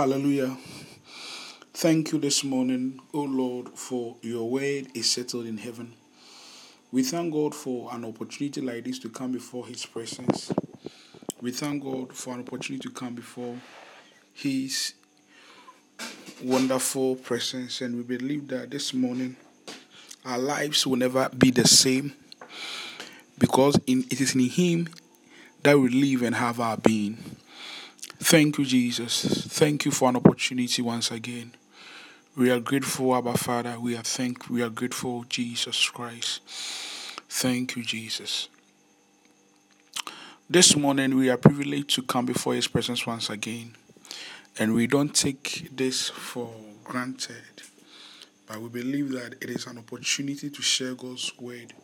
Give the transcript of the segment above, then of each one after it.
Hallelujah. Thank you this morning, O Lord, for your word is settled in heaven. We thank God for an opportunity like this to come before His presence. We thank God for an opportunity to come before His wonderful presence, and we believe that this morning our lives will never be the same because in, it is in Him that we live and have our being. Thank you, Jesus. Thank you for an opportunity once again. We are grateful, Abba Father. We are thank we are grateful, Jesus Christ. Thank you, Jesus. This morning we are privileged to come before His presence once again. And we don't take this for granted. But we believe that it is an opportunity to share God's word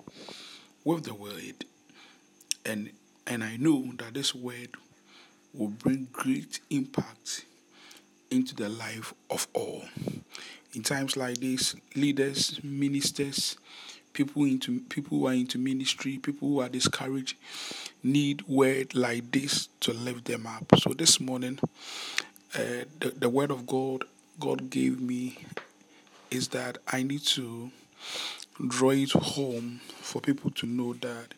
with the world. And and I know that this word will bring great impact into the life of all. In times like this, leaders, ministers, people into people who are into ministry, people who are discouraged, need word like this to lift them up. So this morning, uh, the, the word of God God gave me is that I need to draw it home for people to know that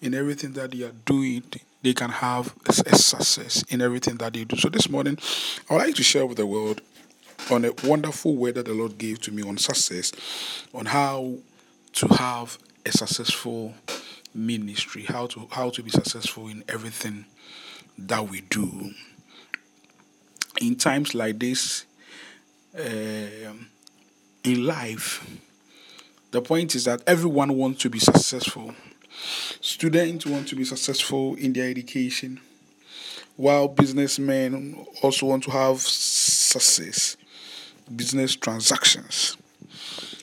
in everything that they are doing, they can have a, success in everything that they do. So this morning, I would like to share with the world on a wonderful word that the Lord gave to me on success, on how to have a successful ministry, how to how to be successful in everything that we do. In times like this, uh, in life, the point is that everyone wants to be successful. Students want to be successful in their education, while businessmen also want to have success, business transactions.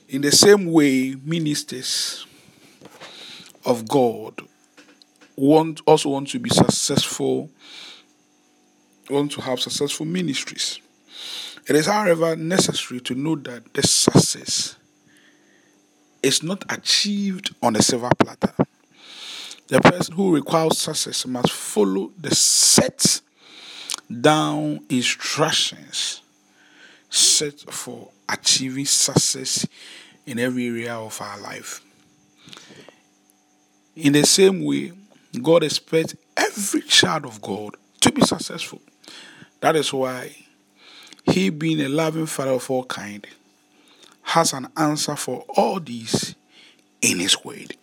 In the same way, ministers of God want also want to be successful, want to have successful ministries. It is, however, necessary to know that the success is not achieved on a silver platter. The person who requires success must follow the set down instructions set for achieving success in every area of our life. In the same way, God expects every child of God to be successful. That is why He, being a loving Father of all kind, has an answer for all these in His Word.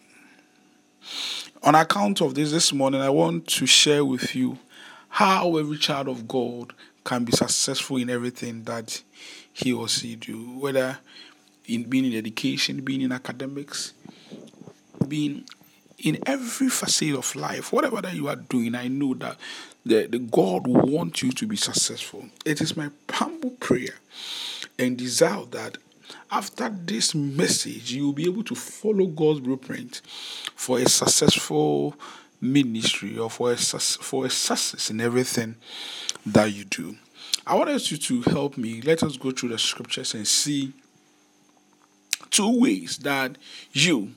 On account of this, this morning, I want to share with you how every child of God can be successful in everything that he or she do, whether in being in education, being in academics, being in every facet of life, whatever that you are doing, I know that the, the God wants you to be successful. It is my humble prayer and desire that after this message, you will be able to follow God's blueprint for a successful ministry or for a, for a success in everything that you do. I want you to help me. Let us go through the scriptures and see two ways that you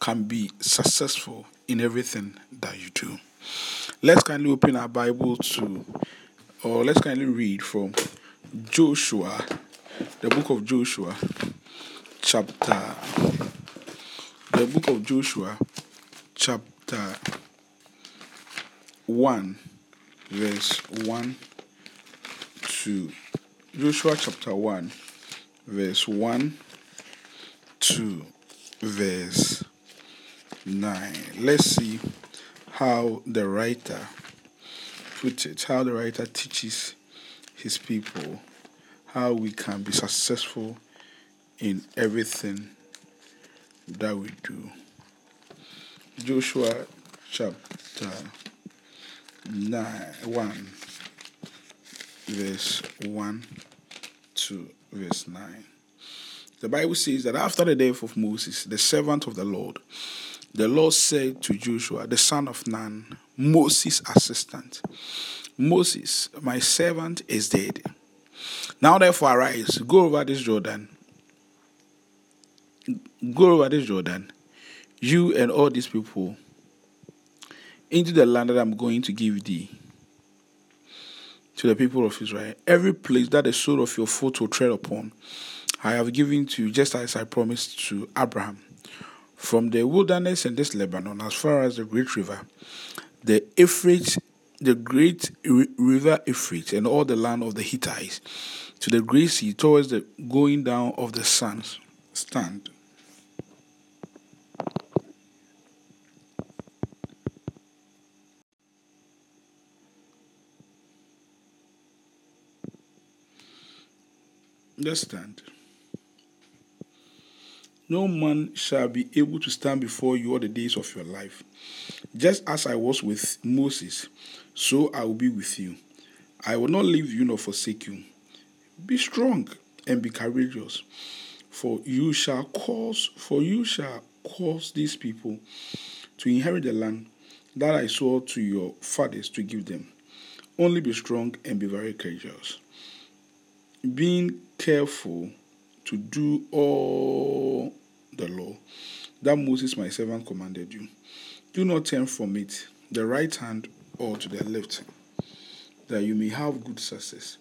can be successful in everything that you do. Let's kindly open our Bible to, or let's kindly read from Joshua the book of Joshua, chapter, the book of Joshua, chapter 1, verse 1 to Joshua chapter 1, verse 1 to verse 9. Let's see how the writer puts it, how the writer teaches his people how we can be successful in everything that we do. Joshua chapter 9, 1, verse 1 to verse 9. The Bible says that after the death of Moses, the servant of the Lord, the Lord said to Joshua, the son of Nun, Moses' assistant, Moses, my servant, is dead. Now therefore arise, go over this Jordan. Go over this Jordan, you and all these people, into the land that I'm going to give thee. to the people of Israel, Every place that the sole of your foot will tread upon, I have given to you, just as I promised to Abraham. From the wilderness and this Lebanon, as far as the great river, the Euphrates, the great river Euphrates, and all the land of the Hittites, to the great sea, towards the going down of the sun's stand. Understand? No man shall be able to stand before you all the days of your life. Just as I was with Moses, so I will be with you. I will not leave you nor forsake you. Be strong and be courageous, for you shall cause for you shall cause these people to inherit the land that I swore to your fathers to give them. Only be strong and be very courageous being careful to do all the law that Moses my servant commanded you. Do not turn from it, the right hand or to the left, that you may have good success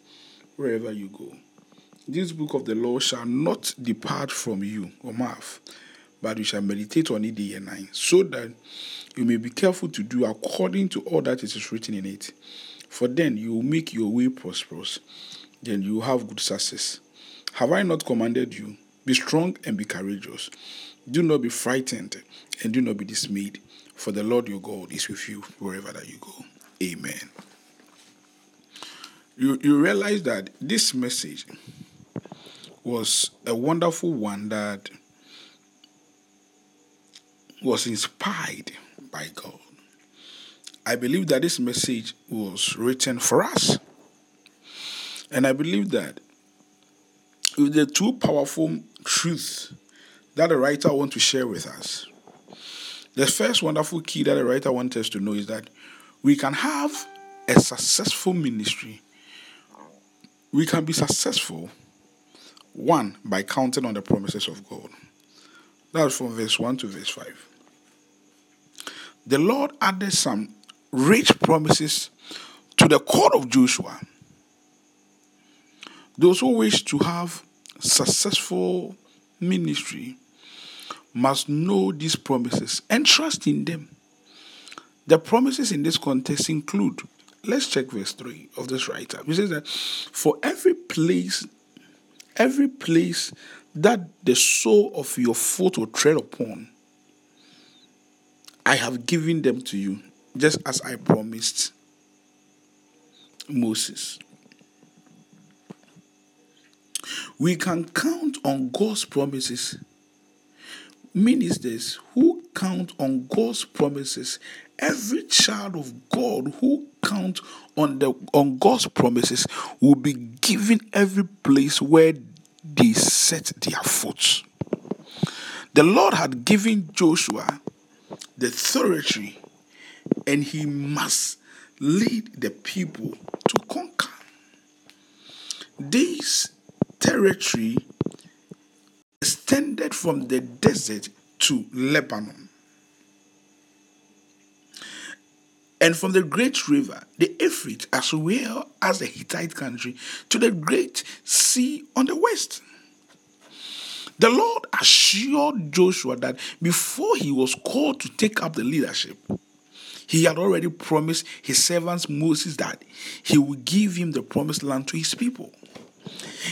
wherever you go. This book of the law shall not depart from you or mouth, but you shall meditate on it day and night, so that you may be careful to do according to all that is written in it. For then you will make your way prosperous then you will have good success. Have I not commanded you? Be strong and be courageous. Do not be frightened and do not be dismayed, for the Lord your God is with you wherever that you go. Amen. You, you realize that this message was a wonderful one that was inspired by God. I believe that this message was written for us. And I believe that with the two powerful truths that the writer wants to share with us, the first wonderful key that the writer wants us to know is that we can have a successful ministry. We can be successful, one, by counting on the promises of God. That's from verse 1 to verse 5. The Lord added some rich promises to the court of Joshua those who wish to have successful ministry must know these promises and trust in them. The promises in this context include, let's check verse 3 of this writer. He says that for every place, every place that the sole of your foot will tread upon, I have given them to you, just as I promised Moses. We can count on God's promises. Ministers who count on God's promises, every child of God who count on the on God's promises will be given every place where they set their foot. The Lord had given Joshua the authority, and he must lead the people to conquer. This territory extended from the desert to Lebanon. And from the great river, the Euphrates, as well as the Hittite country, to the great sea on the west. The Lord assured Joshua that before he was called to take up the leadership, he had already promised his servants Moses that he would give him the promised land to his people.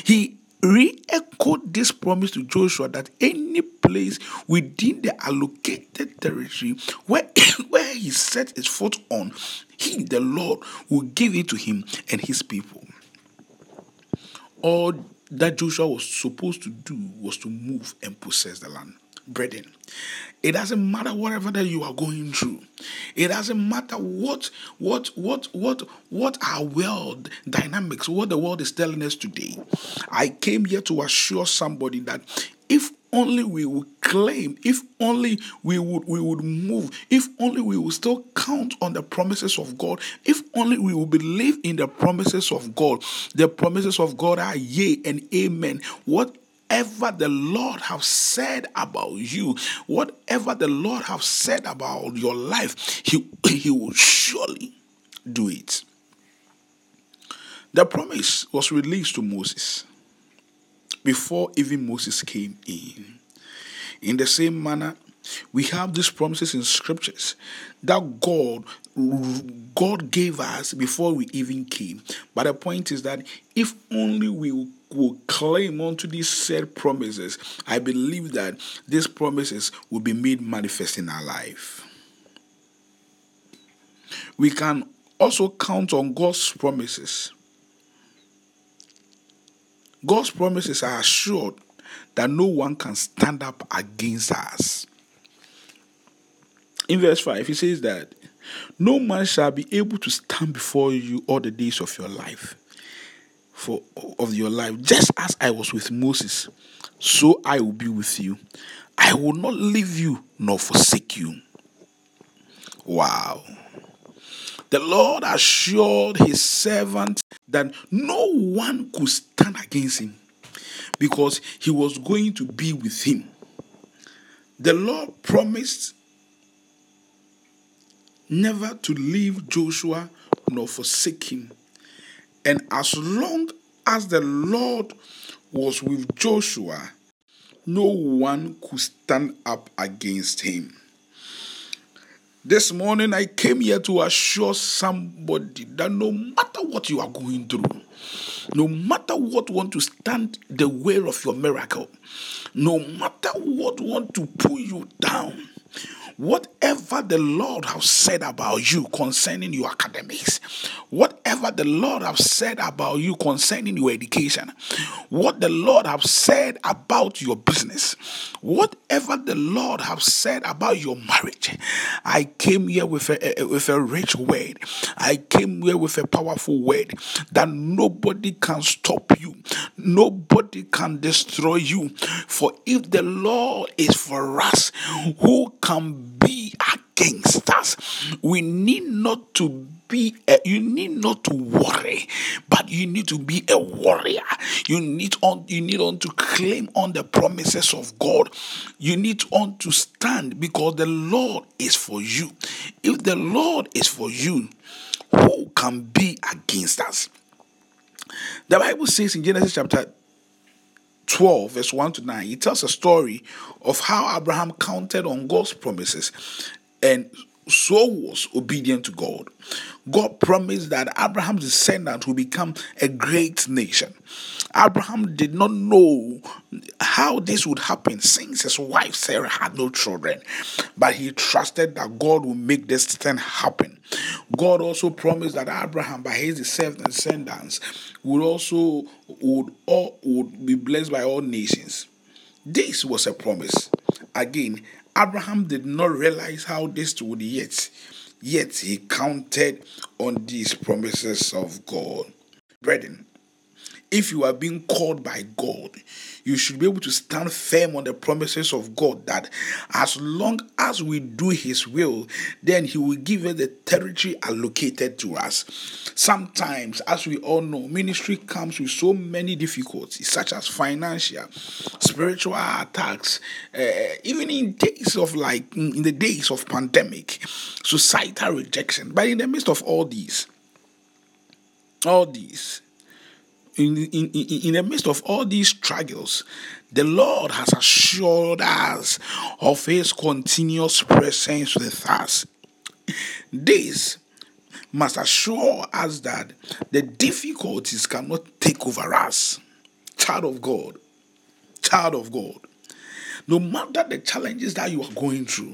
He re-echoed this promise to Joshua that any place within the allocated territory where, where he set his foot on, he, the Lord, will give it to him and his people. All that Joshua was supposed to do was to move and possess the land. Brethren, it doesn't matter whatever that you are going through. It doesn't matter what what what what what our world dynamics, what the world is telling us today. I came here to assure somebody that if only we would claim, if only we would we would move, if only we would still count on the promises of God, if only we would believe in the promises of God. The promises of God are yea and amen. What whatever the Lord have said about you, whatever the Lord have said about your life, he, he will surely do it. The promise was released to Moses before even Moses came in. In the same manner, we have these promises in scriptures that God God gave us before we even came. But the point is that if only we will claim onto these said promises, I believe that these promises will be made manifest in our life. We can also count on God's promises. God's promises are assured that no one can stand up against us. In verse 5, he says that no man shall be able to stand before you all the days of your life. For of your life, just as I was with Moses, so I will be with you. I will not leave you nor forsake you. Wow. The Lord assured his servant that no one could stand against him because he was going to be with him. The Lord promised never to leave Joshua nor forsake him. And as long as the Lord was with Joshua, no one could stand up against him. This morning, I came here to assure somebody that no matter what you are going through, no matter what want to stand the way of your miracle, no matter what want to pull you down, whatever the Lord has said about you concerning your academics, whatever the Lord has said about you concerning your education, what the Lord has said about your business, whatever the Lord has said about your marriage, I came here with a, with a rich word. I came here with a powerful word that nobody can stop you, nobody can destroy you. For if the Lord is for us, who can be against us. We need not to be a, you need not to worry, but you need to be a warrior. You need on you need on to claim on the promises of God. You need on to stand because the Lord is for you. If the Lord is for you, who can be against us? The Bible says in Genesis chapter 12, verse 1 to 9, he tells a story of how Abraham counted on God's promises and so was obedient to God. God promised that Abraham's descendant will become a great nation. Abraham did not know how this would happen since his wife Sarah had no children, but he trusted that God would make this thing happen. God also promised that Abraham, by his descendants, would also would all would be blessed by all nations. This was a promise. Again, Abraham did not realize how this would yet, yet he counted on these promises of God. Brethren, if you are being called by God, you should be able to stand firm on the promises of God that as long as we do His will, then He will give us the territory allocated to us. Sometimes, as we all know, ministry comes with so many difficulties, such as financial, spiritual attacks, uh, even in days of like in the days of pandemic, societal rejection. But in the midst of all these, all these, in, in, in the midst of all these struggles, the Lord has assured us of His continuous presence with us. This must assure us that the difficulties cannot take over us. Child of God, child of God, no matter the challenges that you are going through,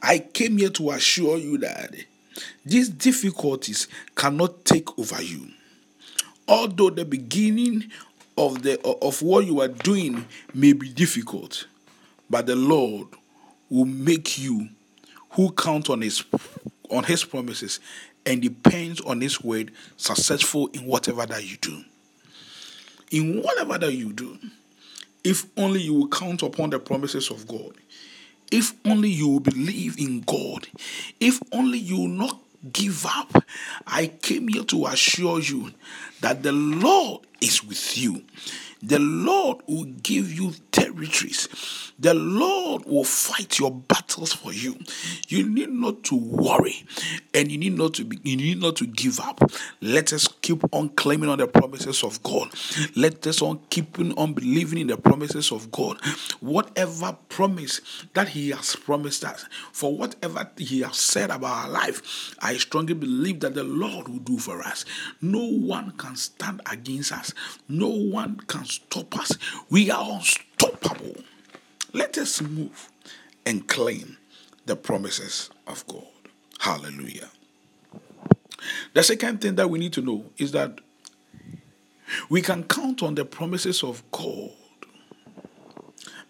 I came here to assure you that these difficulties cannot take over you although the beginning of the of what you are doing may be difficult but the lord will make you who count on his on his promises and depends on his word successful in whatever that you do. In whatever that you do if only you will count upon the promises of god if only you will believe in god if only you will not give up. I came here to assure you that the Lord is with you. The Lord will give you territories. The Lord will fight your battles for you. You need not to worry and you need not to be you need not to give up. Let us keep on claiming on the promises of God. Let us on keeping on believing in the promises of God. Whatever promise that He has promised us, for whatever He has said about our life, I strongly believe that the Lord will do for us. No one can stand against us. No one can stop us. We are unstoppable. Let us move and claim the promises of God. Hallelujah. The second thing that we need to know is that we can count on the promises of God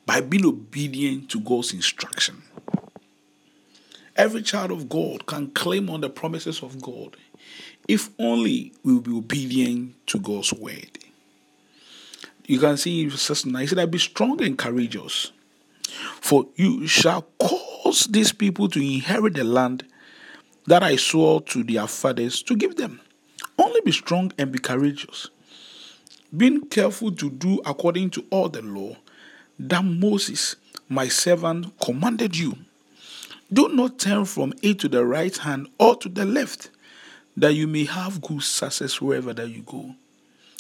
by being obedient to God's instruction. Every child of God can claim on the promises of God if only we will be obedient to God's word. You can see verse 9, he said, Be strong and courageous, for you shall cause these people to inherit the land that I swore to their fathers to give them. Only be strong and be courageous, being careful to do according to all the law that Moses, my servant, commanded you. Do not turn from it to the right hand or to the left, that you may have good success wherever that you go.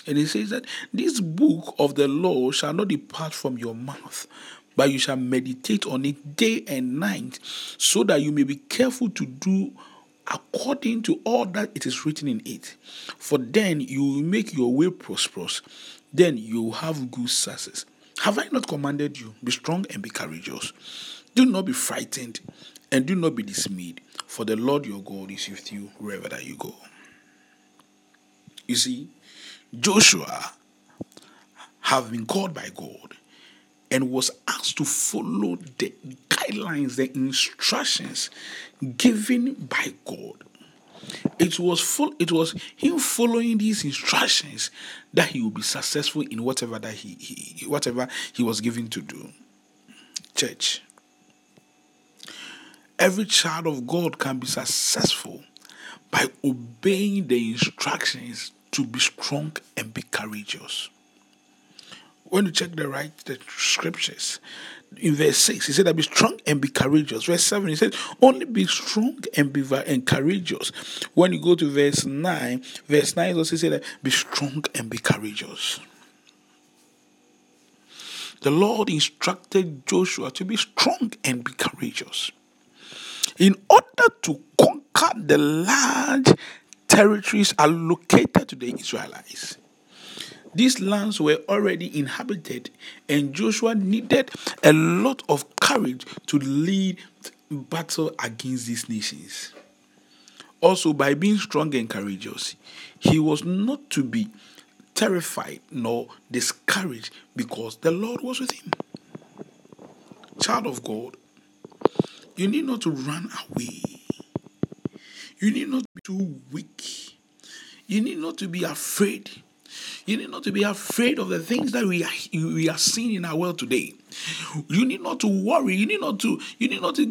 And he says that this book of the law shall not depart from your mouth, but you shall meditate on it day and night, so that you may be careful to do according to all that it is written in it. For then you will make your way prosperous, then you will have good success. Have I not commanded you? Be strong and be courageous. Do not be frightened and do not be dismayed, for the Lord your God is with you wherever that you go. You see, Joshua have been called by God and was asked to follow the guidelines, the instructions given by God. It was full, it was him following these instructions that he would be successful in whatever that he, he whatever he was given to do. Church. Every child of God can be successful by obeying the instructions to be strong and be courageous. When you check the right the scriptures, in verse 6, he said that be strong and be courageous. Verse 7, he said, only be strong and be and courageous. When you go to verse 9, verse 9 also said that be strong and be courageous. The Lord instructed Joshua to be strong and be courageous. In order to conquer the large territories allocated to the Israelites. These lands were already inhabited, and Joshua needed a lot of courage to lead battle against these nations. Also, by being strong and courageous, he was not to be terrified nor discouraged because the Lord was with him. Child of God, you need not to run away you need not be too weak. You need not to be afraid. You need not to be afraid of the things that we are, we are seeing in our world today. You need not to worry. You need not to. You need not to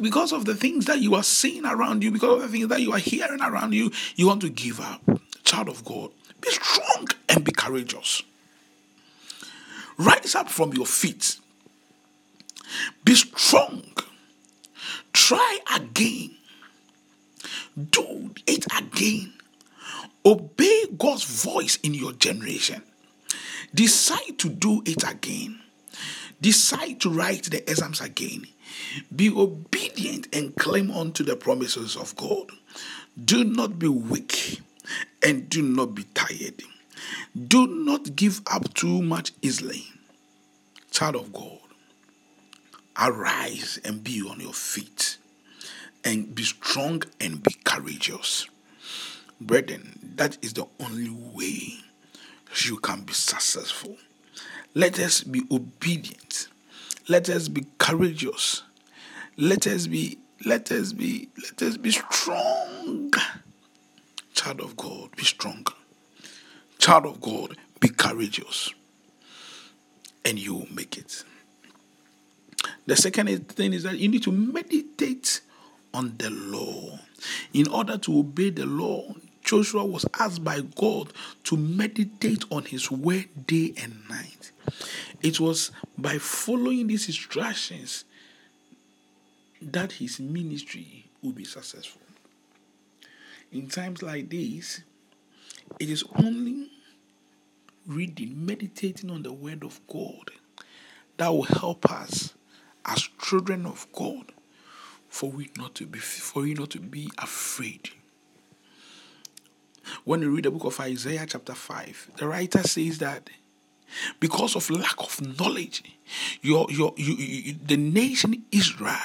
because of the things that you are seeing around you, because of the things that you are hearing around you. You want to give up, child of God. Be strong and be courageous. Rise up from your feet. Be strong. Try again. Do it again. Obey God's voice in your generation. Decide to do it again. Decide to write the exams again. Be obedient and claim unto the promises of God. Do not be weak and do not be tired. Do not give up too much easily. Child of God, arise and be on your feet and be strong and be courageous. Brethren, that is the only way you can be successful. Let us be obedient. Let us be courageous. Let us be let us be let us be strong. Child of God, be strong. Child of God, be courageous. And you will make it. The second thing is that you need to meditate on the law. In order to obey the law, Joshua was asked by God to meditate on his word day and night. It was by following these instructions that his ministry will be successful. In times like these, it is only reading, meditating on the word of God that will help us as children of God for we not to be for you not to be afraid. When you read the book of Isaiah chapter 5, the writer says that because of lack of knowledge, your, your, you, you, the nation Israel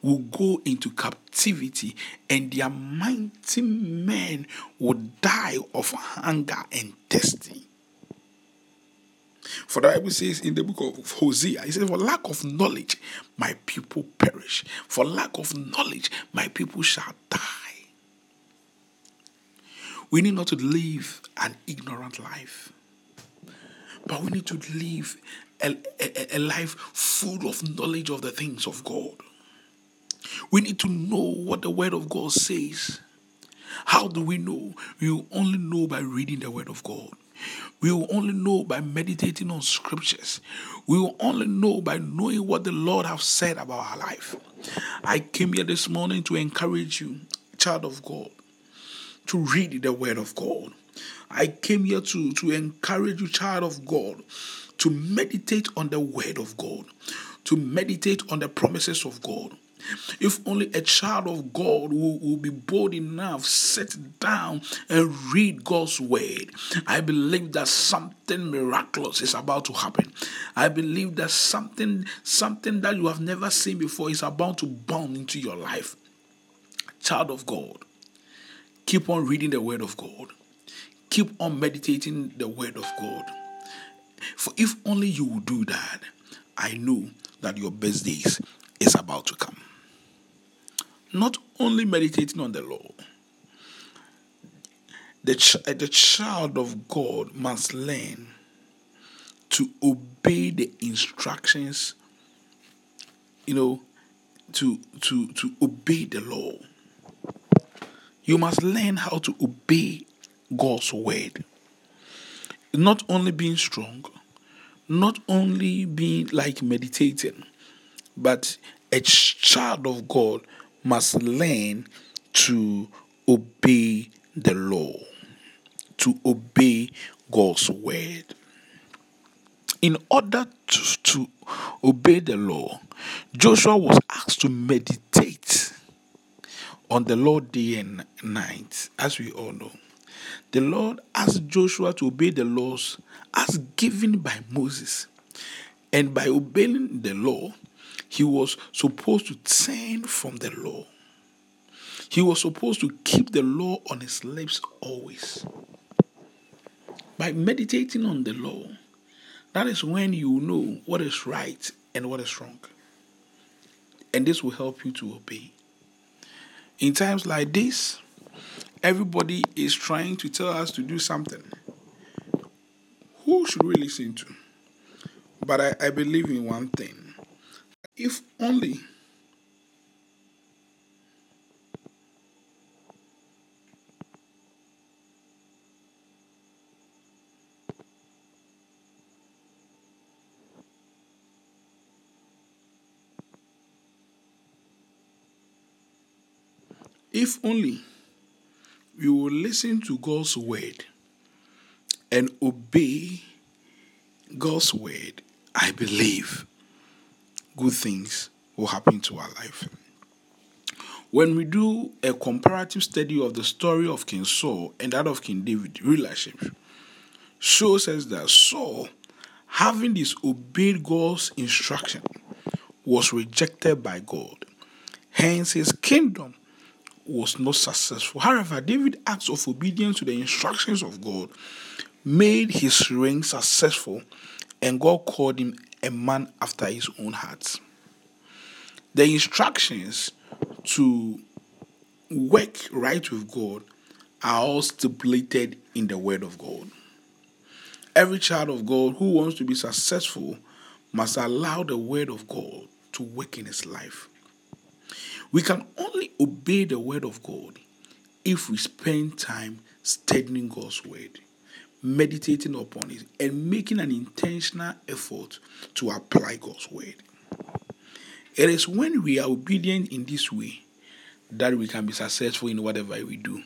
will go into captivity and their mighty men will die of hunger and thirsty. For the Bible says in the book of Hosea, it says, For lack of knowledge, my people perish. For lack of knowledge, my people shall die. We need not to live an ignorant life, but we need to live a, a, a life full of knowledge of the things of God. We need to know what the Word of God says. How do we know? We only know by reading the Word of God. We will only know by meditating on scriptures. We will only know by knowing what the Lord has said about our life. I came here this morning to encourage you, child of God to read the Word of God. I came here to, to encourage you, child of God, to meditate on the Word of God, to meditate on the promises of God. If only a child of God will, will be bold enough, sit down and read God's word, I believe that something miraculous is about to happen. I believe that something, something that you have never seen before is about to bound into your life. Child of God, Keep on reading the Word of God. Keep on meditating the Word of God. For if only you will do that, I know that your best days is about to come. Not only meditating on the law, the, ch- uh, the child of God must learn to obey the instructions, you know, to to to obey the law. You must learn how to obey God's word. Not only being strong, not only being like meditating, but a child of God must learn to obey the law, to obey God's word. In order to, to obey the law, Joshua was asked to meditate on the Lord day and night, as we all know. The Lord asked Joshua to obey the laws as given by Moses. And by obeying the law, he was supposed to turn from the law. He was supposed to keep the law on his lips always. By meditating on the law, that is when you know what is right and what is wrong. And this will help you to obey. In times like this, everybody is trying to tell us to do something. Who should we listen to? But I, I believe in one thing. If only. If only we will listen to God's word and obey God's word, I believe good things will happen to our life. When we do a comparative study of the story of King Saul and that of King David, relationship shows us that Saul, having disobeyed God's instruction, was rejected by God. Hence, his kingdom was not successful. However, David acts of obedience to the instructions of God made his reign successful, and God called him a man after his own heart. The instructions to work right with God are all stipulated in the Word of God. Every child of God who wants to be successful must allow the Word of God to work in his life. We can only obey the word of God if we spend time studying God's word, meditating upon it, and making an intentional effort to apply God's word. It is when we are obedient in this way that we can be successful in whatever we do,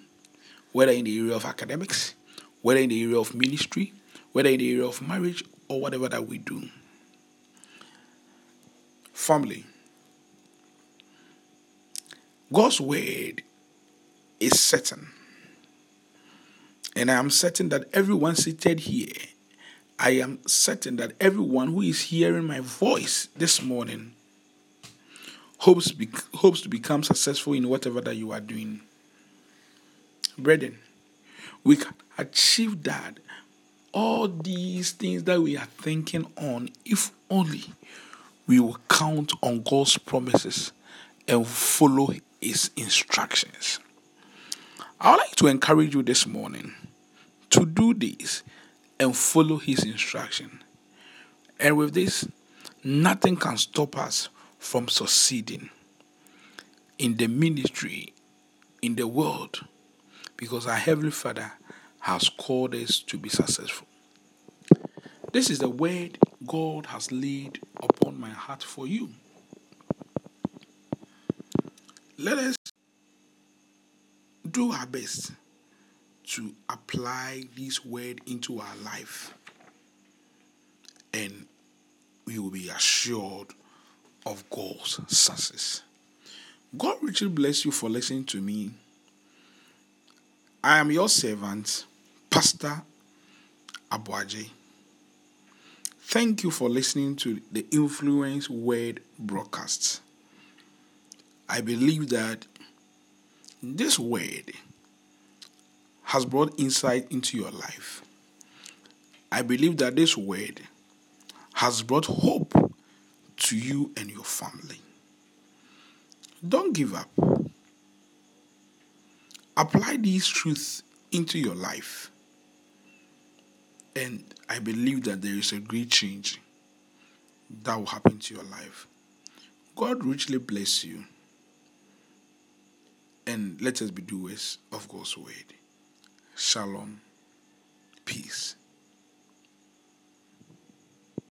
whether in the area of academics, whether in the area of ministry, whether in the area of marriage, or whatever that we do. Family. God's word is certain. And I am certain that everyone seated here, I am certain that everyone who is hearing my voice this morning hopes, be, hopes to become successful in whatever that you are doing. Brethren, we can achieve that. All these things that we are thinking on, if only we will count on God's promises and follow His instructions. I would like to encourage you this morning to do this and follow His instruction. And with this, nothing can stop us from succeeding in the ministry, in the world, because our Heavenly Father has called us to be successful. This is the word God has laid upon my heart for you. Let us do our best to apply this word into our life, and we will be assured of God's success. God richly bless you for listening to me. I am your servant, Pastor Abuaje. Thank you for listening to the Influence Word broadcast. I believe that this word has brought insight into your life. I believe that this word has brought hope to you and your family. Don't give up. Apply these truths into your life. And I believe that there is a great change that will happen to your life. God richly bless you. And let us be doers of God's word. Shalom. Peace.